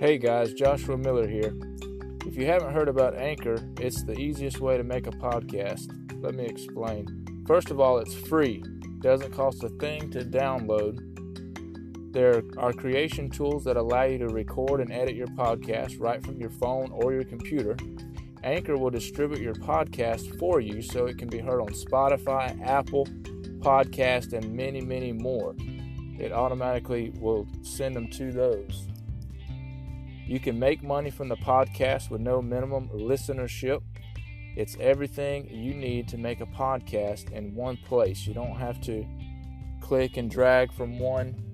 Hey guys, Joshua Miller here. If you haven't heard about Anchor, it's the easiest way to make a podcast. Let me explain. First of all, it's free, doesn't cost a thing to download. There are creation tools that allow you to record and edit your podcast right from your phone or your computer. Anchor will distribute your podcast for you so it can be heard on Spotify, Apple, Podcast, and many, many more. It automatically will send them to those. You can make money from the podcast with no minimum listenership. It's everything you need to make a podcast in one place. You don't have to click and drag from one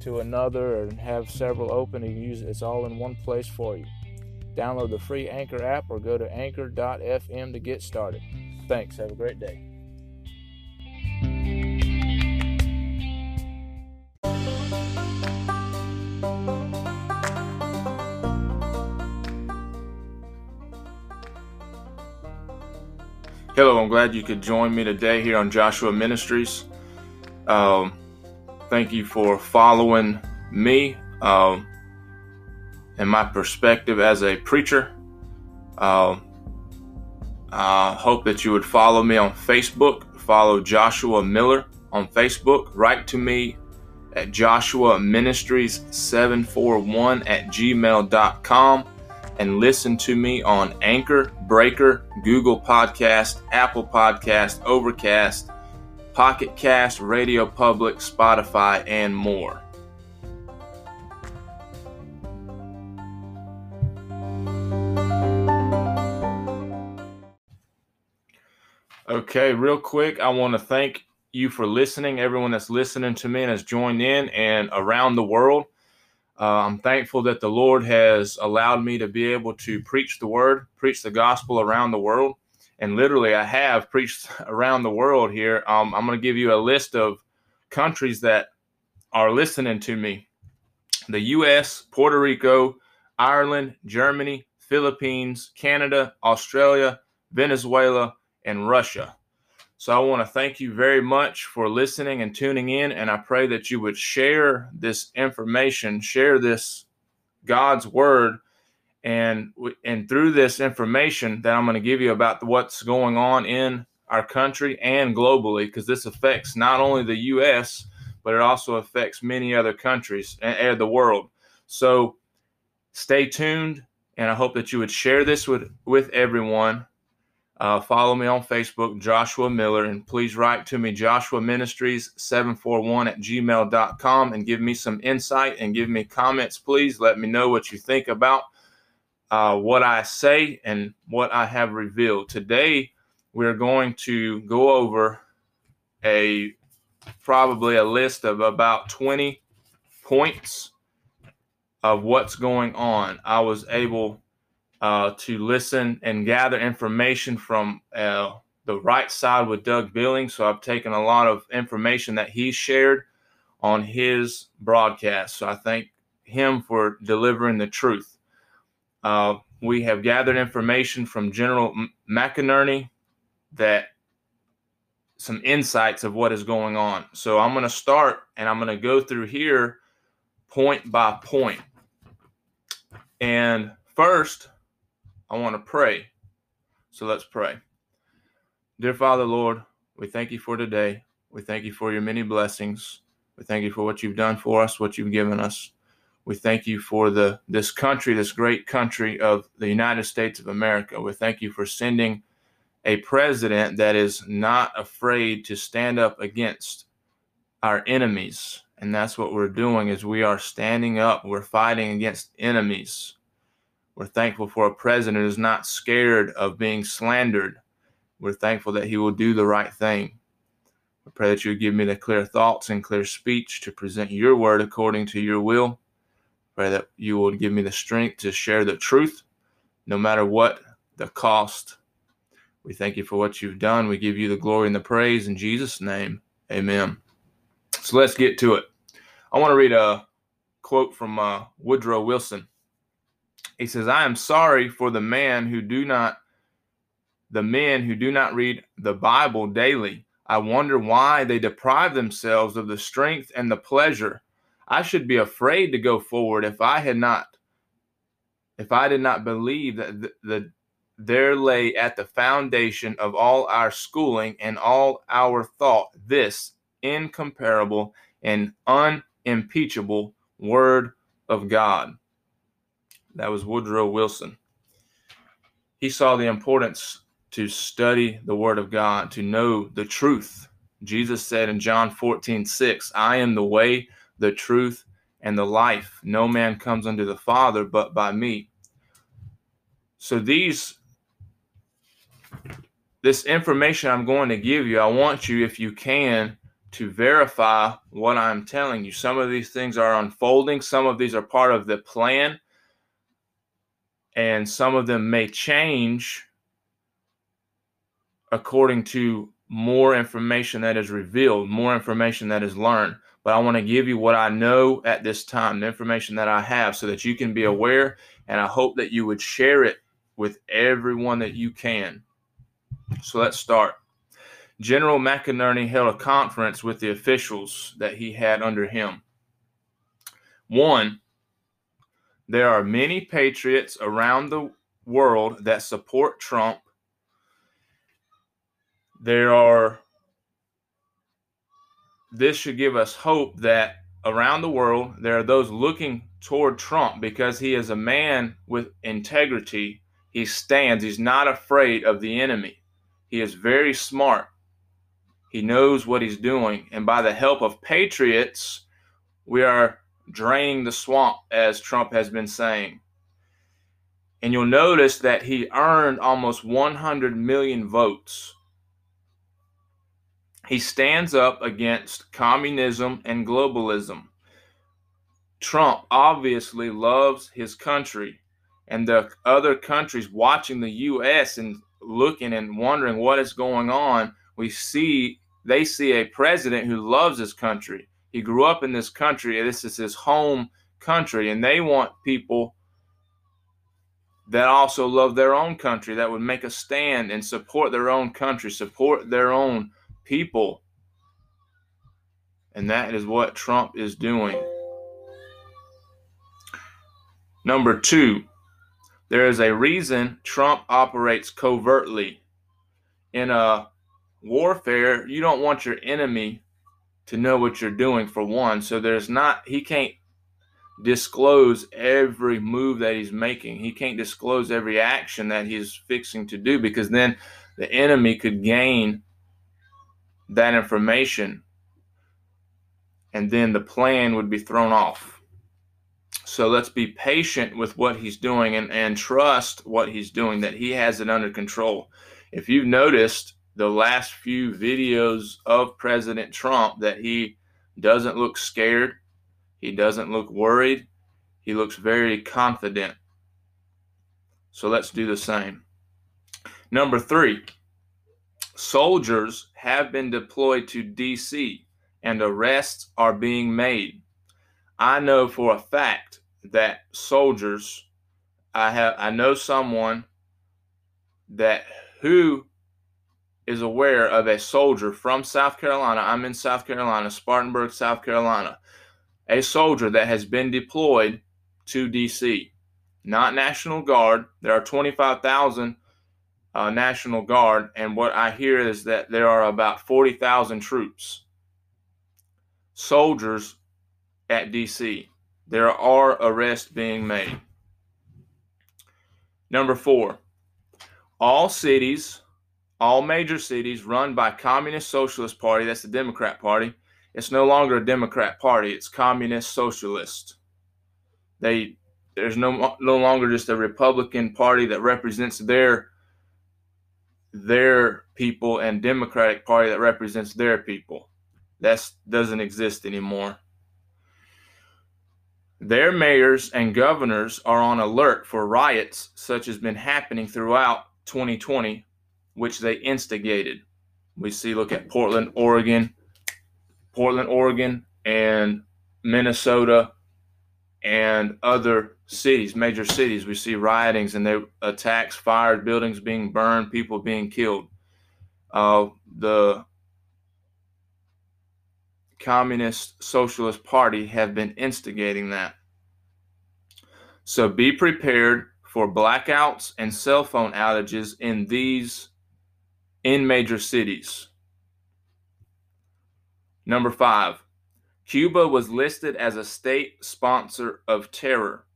to another and have several open and use it. It's all in one place for you. Download the free Anchor app or go to anchor.fm to get started. Thanks. Have a great day. Hello, I'm glad you could join me today here on Joshua Ministries. Um, thank you for following me um, and my perspective as a preacher. Um, I hope that you would follow me on Facebook. Follow Joshua Miller on Facebook. Write to me at Joshua Ministries 741 at gmail.com and listen to me on Anchor, Breaker, Google Podcast, Apple Podcast, Overcast, Pocket Cast, Radio Public, Spotify, and more. Okay, real quick, I want to thank you for listening, everyone that's listening to me and has joined in and around the world. Uh, I'm thankful that the Lord has allowed me to be able to preach the word, preach the gospel around the world. And literally, I have preached around the world here. Um, I'm going to give you a list of countries that are listening to me the U.S., Puerto Rico, Ireland, Germany, Philippines, Canada, Australia, Venezuela, and Russia. So I want to thank you very much for listening and tuning in. And I pray that you would share this information, share this God's word. And, and through this information that I'm going to give you about what's going on in our country and globally, because this affects not only the U.S., but it also affects many other countries and, the world. So stay tuned. And I hope that you would share this with, with everyone uh, follow me on Facebook, Joshua Miller, and please write to me, Joshua Ministries 741 at gmail.com, and give me some insight and give me comments, please. Let me know what you think about uh, what I say and what I have revealed. Today, we're going to go over a probably a list of about 20 points of what's going on. I was able uh, to listen and gather information from uh, the right side with Doug Billings. So I've taken a lot of information that he shared on his broadcast. So I thank him for delivering the truth. Uh, we have gathered information from General McInerney that some insights of what is going on. So I'm going to start and I'm going to go through here point by point. And first, I want to pray. So let's pray. Dear Father, Lord, we thank you for today. We thank you for your many blessings. We thank you for what you've done for us, what you've given us. We thank you for the this country, this great country of the United States of America. We thank you for sending a president that is not afraid to stand up against our enemies. And that's what we're doing is we are standing up. We're fighting against enemies. We're thankful for a president who's not scared of being slandered. We're thankful that he will do the right thing. We pray that you would give me the clear thoughts and clear speech to present your word according to your will. Pray that you will give me the strength to share the truth, no matter what the cost. We thank you for what you've done. We give you the glory and the praise in Jesus' name. Amen. So let's get to it. I want to read a quote from uh, Woodrow Wilson. He says, I am sorry for the man who do not the men who do not read the Bible daily. I wonder why they deprive themselves of the strength and the pleasure. I should be afraid to go forward if I had not, if I did not believe that the, the there lay at the foundation of all our schooling and all our thought this incomparable and unimpeachable Word of God. That was Woodrow Wilson. He saw the importance to study the Word of God, to know the truth. Jesus said in John 14, 6, I am the way, the truth, and the life. No man comes unto the Father but by me. So these this information I'm going to give you, I want you, if you can, to verify what I'm telling you. Some of these things are unfolding, some of these are part of the plan, and some of them may change according to more information that is revealed, more information that is learned. But I want to give you what I know at this time, the information that I have, so that you can be aware. And I hope that you would share it with everyone that you can. So let's start. General McInerney held a conference with the officials that he had under him. One, there are many patriots around the world that support Trump. There are, this should give us hope that around the world there are those looking toward Trump because he is a man with integrity. He stands, he's not afraid of the enemy. He is very smart. He knows what he's doing. And by the help of patriots, we are draining the swamp, as Trump has been saying. And you'll notice that he earned almost 100 million votes. He stands up against communism and globalism. Trump obviously loves his country, and the other countries watching the U.S. and looking and wondering what is going on we see they see a president who loves his country. He grew up in this country, this is his home country, and they want people that also love their own country, that would make a stand and support their own country, support their own people. And that is what Trump is doing. Number two, there is a reason Trump operates covertly in a warfare, you don't want your enemy to know what you're doing for one. So there's not, he can't disclose every move that he's making. He can't disclose every action that he's fixing to do because then the enemy could gain that information and then the plan would be thrown off. So let's be patient with what he's doing and, and trust what he's doing, that he has it under control. If you've noticed, the last few videos of President Trump that he doesn't look scared, he doesn't look worried, he looks very confident. So let's do the same. Number three, soldiers have been deployed to D.C. and arrests are being made. I know for a fact that soldiers, I have, I know someone that who is aware of a soldier from South Carolina. I'm in South Carolina, Spartanburg, South Carolina. A soldier that has been deployed to D.C. Not National Guard. There are 25,000 uh, National Guard, and what I hear is that there are about 40,000 troops, soldiers at D.C. There are arrests being made. Number four, all cities all major cities run by Communist Socialist Party, that's the Democrat Party. It's no longer a Democrat Party, it's Communist Socialist. They there's no no longer just a Republican Party that represents their their people and Democratic Party that represents their people. That doesn't exist anymore. Their mayors and governors are on alert for riots such as been happening throughout 2020 which they instigated. We see, look at Portland, Oregon, Portland, Oregon, and Minnesota, and other cities, major cities. We see riotings and they attacks, fires, buildings being burned, people being killed. Uh, the Communist Socialist Party have been instigating that. So be prepared for blackouts and cell phone outages in these in major cities. Number 5. Cuba was listed as a state sponsor of terror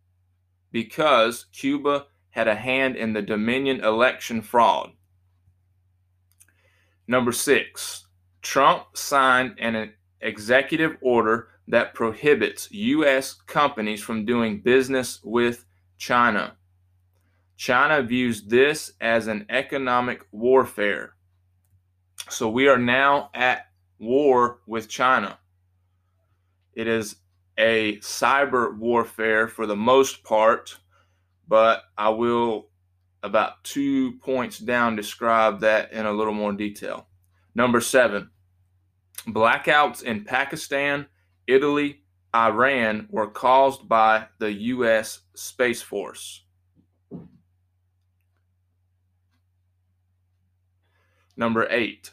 because Cuba had a hand in the Dominion election fraud. Number six, Trump signed an executive order that prohibits U.S. companies from doing business with China. China views this as an economic warfare. So we are now at war with China. It is a cyber warfare for the most part, but I will, about two points down, describe that in a little more detail. Number seven, blackouts in Pakistan, Italy, Iran were caused by the U.S. Space Force. Number eight,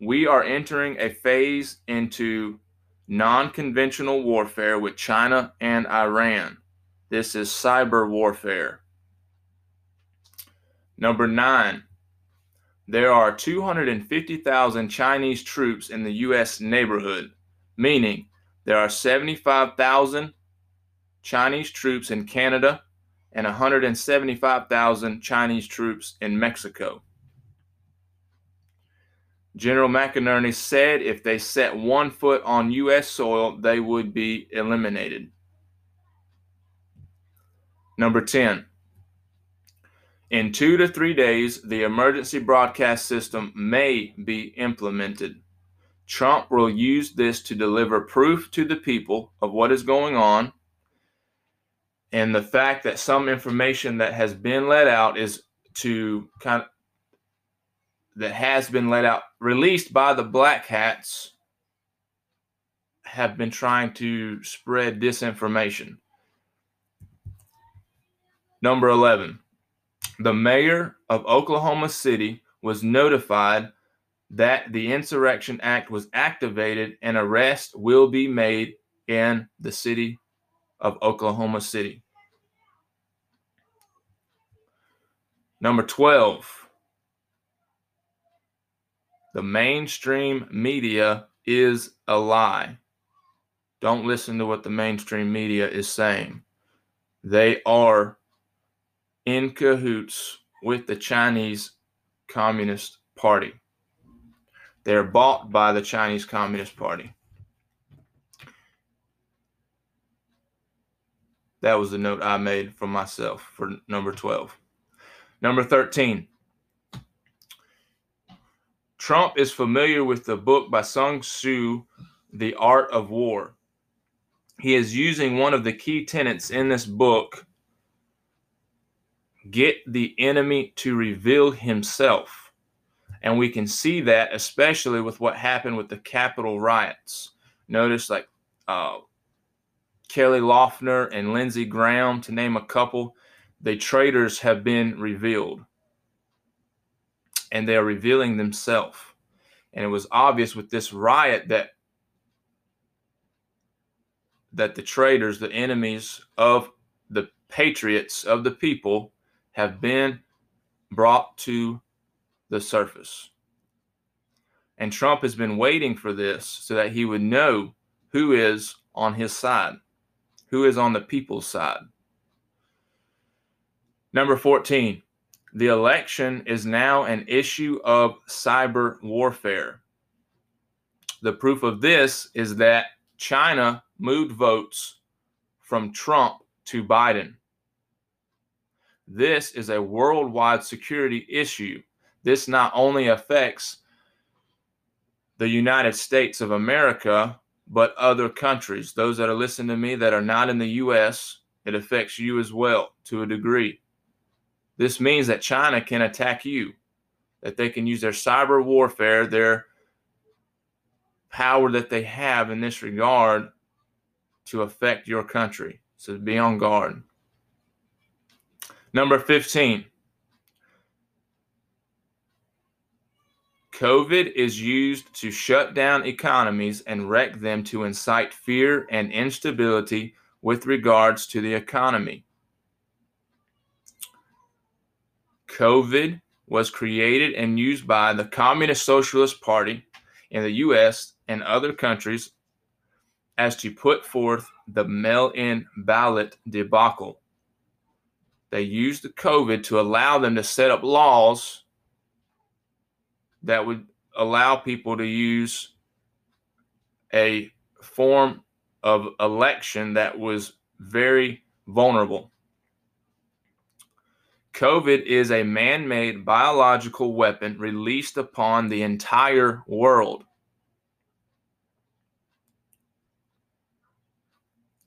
we are entering a phase into non conventional warfare with China and Iran. This is cyber warfare. Number nine, there are 250,000 Chinese troops in the U.S. neighborhood, meaning there are 75,000 Chinese troops in Canada and 175,000 Chinese troops in Mexico. General McInerney said if they set one foot on U.S. soil, they would be eliminated. Number 10. In two to three days, the emergency broadcast system may be implemented. Trump will use this to deliver proof to the people of what is going on. And the fact that some information that has been let out is to kind of that has been let out, released by the Black Hats, have been trying to spread disinformation. Number 11, the mayor of Oklahoma City was notified that the Insurrection Act was activated and arrest will be made in the city of Oklahoma City. Number 12, the mainstream media is a lie. Don't listen to what the mainstream media is saying. They are in cahoots with the Chinese Communist Party. They're bought by the Chinese Communist Party. That was the note I made for myself for number 12. Number 13. Trump is familiar with the book by Sun Tzu, The Art of War. He is using one of the key tenets in this book get the enemy to reveal himself. And we can see that especially with what happened with the Capitol riots. Notice, like uh, Kelly Loeffler and Lindsey Graham, to name a couple, the traitors have been revealed and they are revealing themselves. And it was obvious with this riot that that the traitors, the enemies of the patriots of the people, have been brought to the surface. And Trump has been waiting for this so that he would know who is on his side, who is on the people's side. Number 14, the election is now an issue of cyber warfare. The proof of this is that China moved votes from Trump to Biden. This is a worldwide security issue. This not only affects the United States of America, but other countries. Those that are listening to me that are not in the U.S., it affects you as well to a degree. This means that China can attack you, that they can use their cyber warfare, their power that they have in this regard to affect your country. So be on guard. Number 15. COVID is used to shut down economies and wreck them to incite fear and instability with regards to the economy. COVID was created and used by the Communist Socialist Party in the US and other countries as to put forth the mail in ballot debacle. They used the COVID to allow them to set up laws that would allow people to use a form of election that was very vulnerable. COVID is a man made biological weapon released upon the entire world.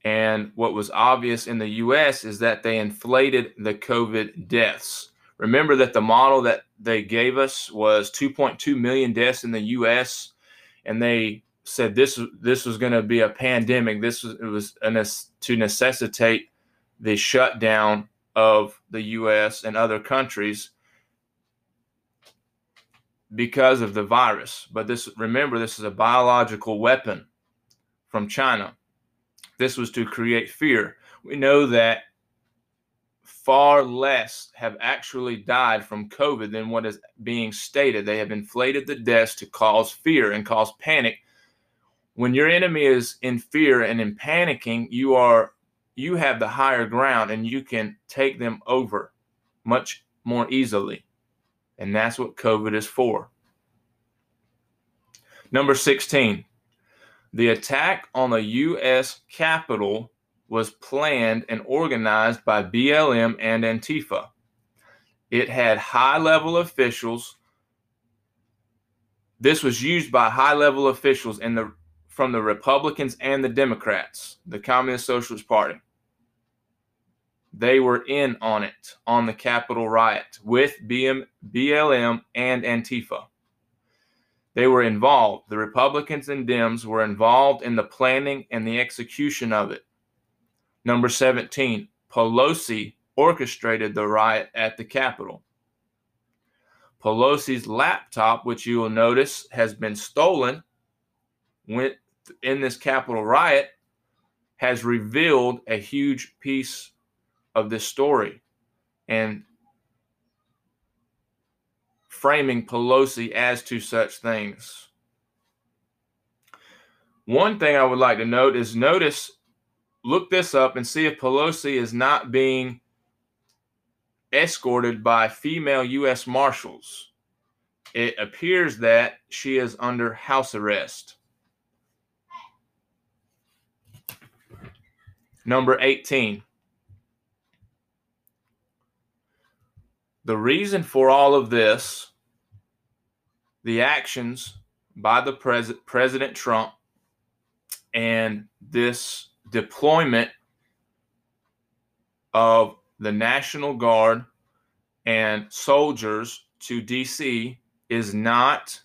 And what was obvious in the US is that they inflated the COVID deaths. Remember that the model that they gave us was 2.2 million deaths in the US, and they said this this was going to be a pandemic. This was it was a, to necessitate the shutdown of the US and other countries because of the virus. But this remember this is a biological weapon from China. This was to create fear. We know that far less have actually died from COVID than what is being stated. They have inflated the deaths to cause fear and cause panic. When your enemy is in fear and in panicking, you are you have the higher ground and you can take them over much more easily. And that's what COVID is for. Number 16. The attack on the U.S. Capitol was planned and organized by BLM and Antifa. It had high level officials. This was used by high level officials in the from the Republicans and the Democrats, the Communist Socialist Party. They were in on it on the Capitol riot with BM, BLM and Antifa. They were involved. The Republicans and Dems were involved in the planning and the execution of it. Number 17, Pelosi orchestrated the riot at the Capitol. Pelosi's laptop, which you will notice has been stolen, went in this Capitol riot, has revealed a huge piece of this story. And framing Pelosi as to such things. One thing I would like to note is notice, look this up and see if Pelosi is not being escorted by female U.S. Marshals. It appears that she is under house arrest. Number 18. The reason for all of this the actions by the pres- President Trump and this deployment of the National Guard and soldiers to DC is not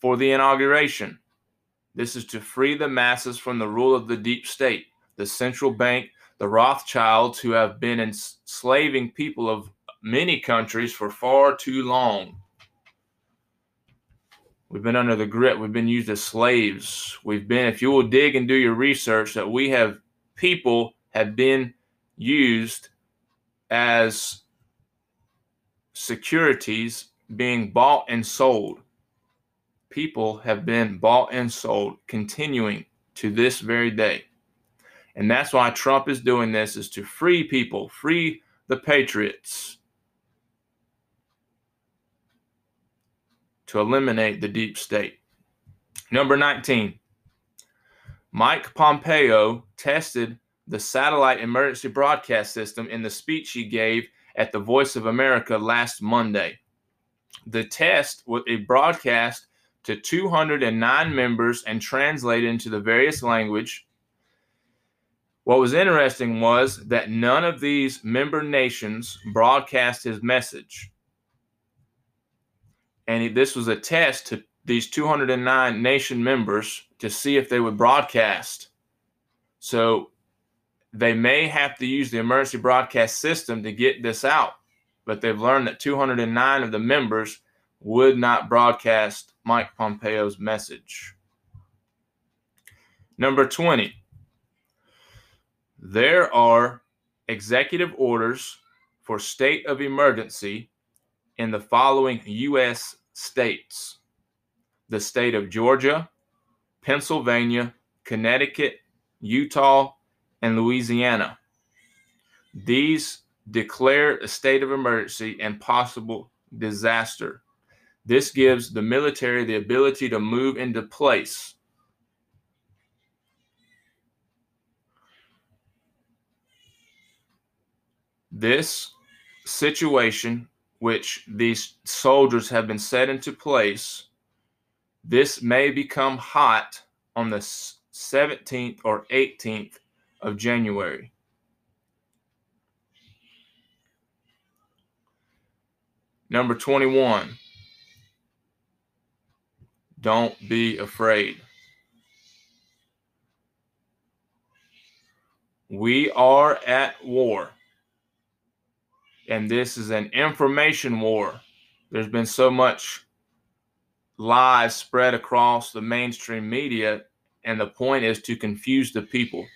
for the inauguration. This is to free the masses from the rule of the deep state, the central bank, the Rothschilds, who have been enslaving people of many countries for far too long. We've been under the grip. We've been used as slaves. We've been, if you will dig and do your research, that we have people have been used as securities being bought and sold. People have been bought and sold, continuing to this very day. And that's why Trump is doing this is to free people, free the patriots, to eliminate the deep state. Number 19, Mike Pompeo tested the satellite emergency broadcast system in the speech he gave at the Voice of America last Monday. The test was a broadcast to 209 members and translated into the various language. What was interesting was that none of these member nations broadcast his message and this was a test to these 209 nation members to see if they would broadcast. So they may have to use the emergency broadcast system to get this out, but they've learned that 209 of the members would not broadcast Mike Pompeo's message. Number 20, there are executive orders for state of emergency in the following U.S. states the state of Georgia, Pennsylvania, Connecticut, Utah, and Louisiana. These declare a state of emergency and possible disaster. This gives the military the ability to move into place. This situation, which these soldiers have been set into place, this may become hot on the 17th or 18th of January. Number 21. Don't be afraid. We are at war. And this is an information war. There's been so much lies spread across the mainstream media, and the point is to confuse the people,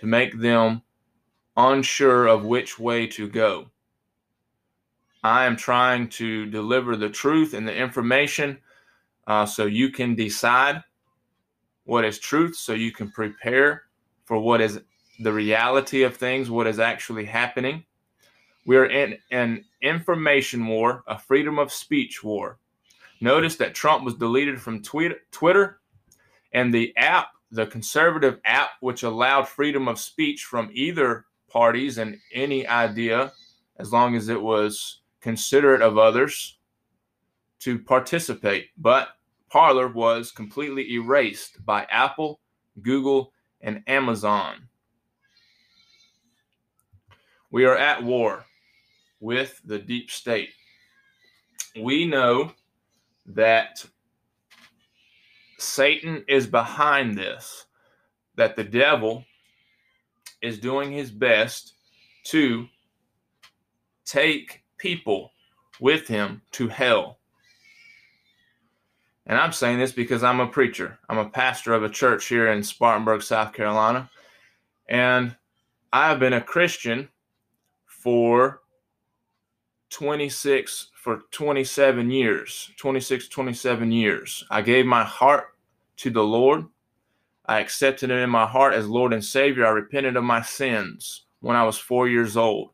to make them unsure of which way to go. I am trying to deliver the truth and the information uh, so you can decide what is truth, so you can prepare for what is the reality of things, what is actually happening. We are in an information war, a freedom of speech war. Notice that Trump was deleted from Twitter, and the app, the conservative app, which allowed freedom of speech from either parties and any idea, as long as it was considerate of others, to participate. But Parler was completely erased by Apple, Google, and Amazon. We are at war with the deep state. We know that Satan is behind this, that the devil is doing his best to take people with him to hell. And I'm saying this because I'm a preacher. I'm a pastor of a church here in Spartanburg, South Carolina. And I've been a Christian for 26 for 27 years 26 27 years. I gave my heart to the lord. I accepted him in my heart as lord and savior. I repented of my sins when i was four years old.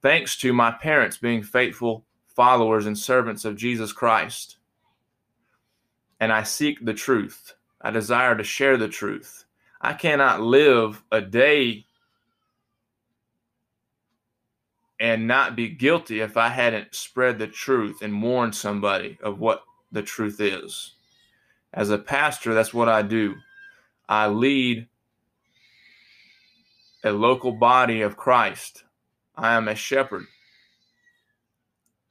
Thanks to my parents being faithful followers and servants of jesus christ. And i seek the truth. I desire to share the truth. I cannot live a day and not be guilty if I hadn't spread the truth and warned somebody of what the truth is. As a pastor, that's what I do. I lead a local body of Christ. I am a shepherd.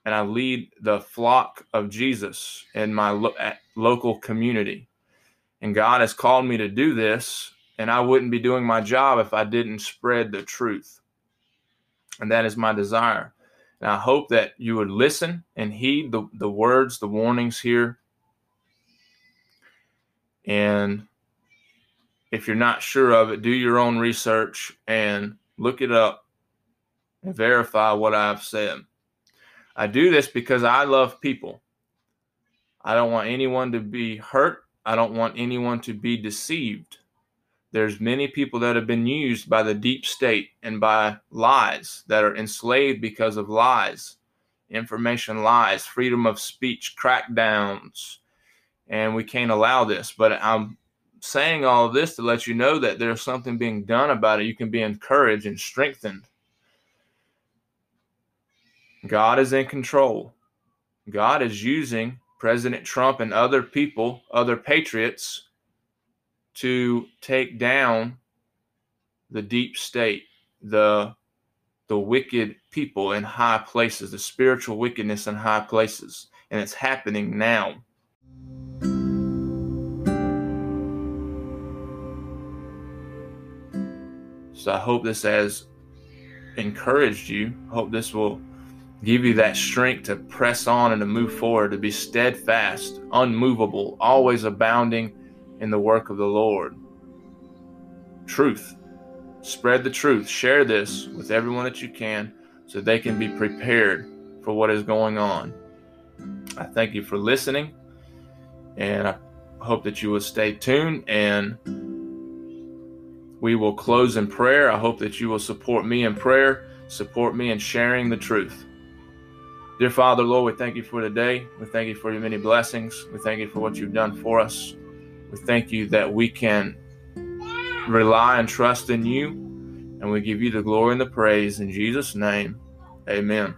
And I lead the flock of Jesus in my lo- local community. And God has called me to do this, and I wouldn't be doing my job if I didn't spread the truth. And that is my desire. And I hope that you would listen and heed the, the words, the warnings here. And if you're not sure of it, do your own research and look it up and verify what I've said. I do this because I love people. I don't want anyone to be hurt. I don't want anyone to be deceived there's many people that have been used by the deep state and by lies that are enslaved because of lies information lies freedom of speech crackdowns. And we can't allow this. But i'm saying all of this to let you know that there's something being done about it. You can be encouraged and strengthened. God is in control. God is using president trump and other people other patriots to take down the deep state, the the wicked people in high places, the spiritual wickedness in high places, and it's happening now. So I hope this has encouraged you. Hope this will give you that strength to press on and to move forward, to be steadfast, unmovable, always abounding in the work of the Lord. Truth. Spread the truth. Share this with everyone that you can so they can be prepared for what is going on. I thank you for listening, and I hope that you will stay tuned and we will close in prayer. I hope that you will support me in prayer, support me in sharing the truth. Dear Father, Lord, we thank you for today. We thank you for your many blessings. We thank you for what you've done for us. We thank you that we can rely and trust in you, and we give you the glory and the praise in Jesus' name. Amen.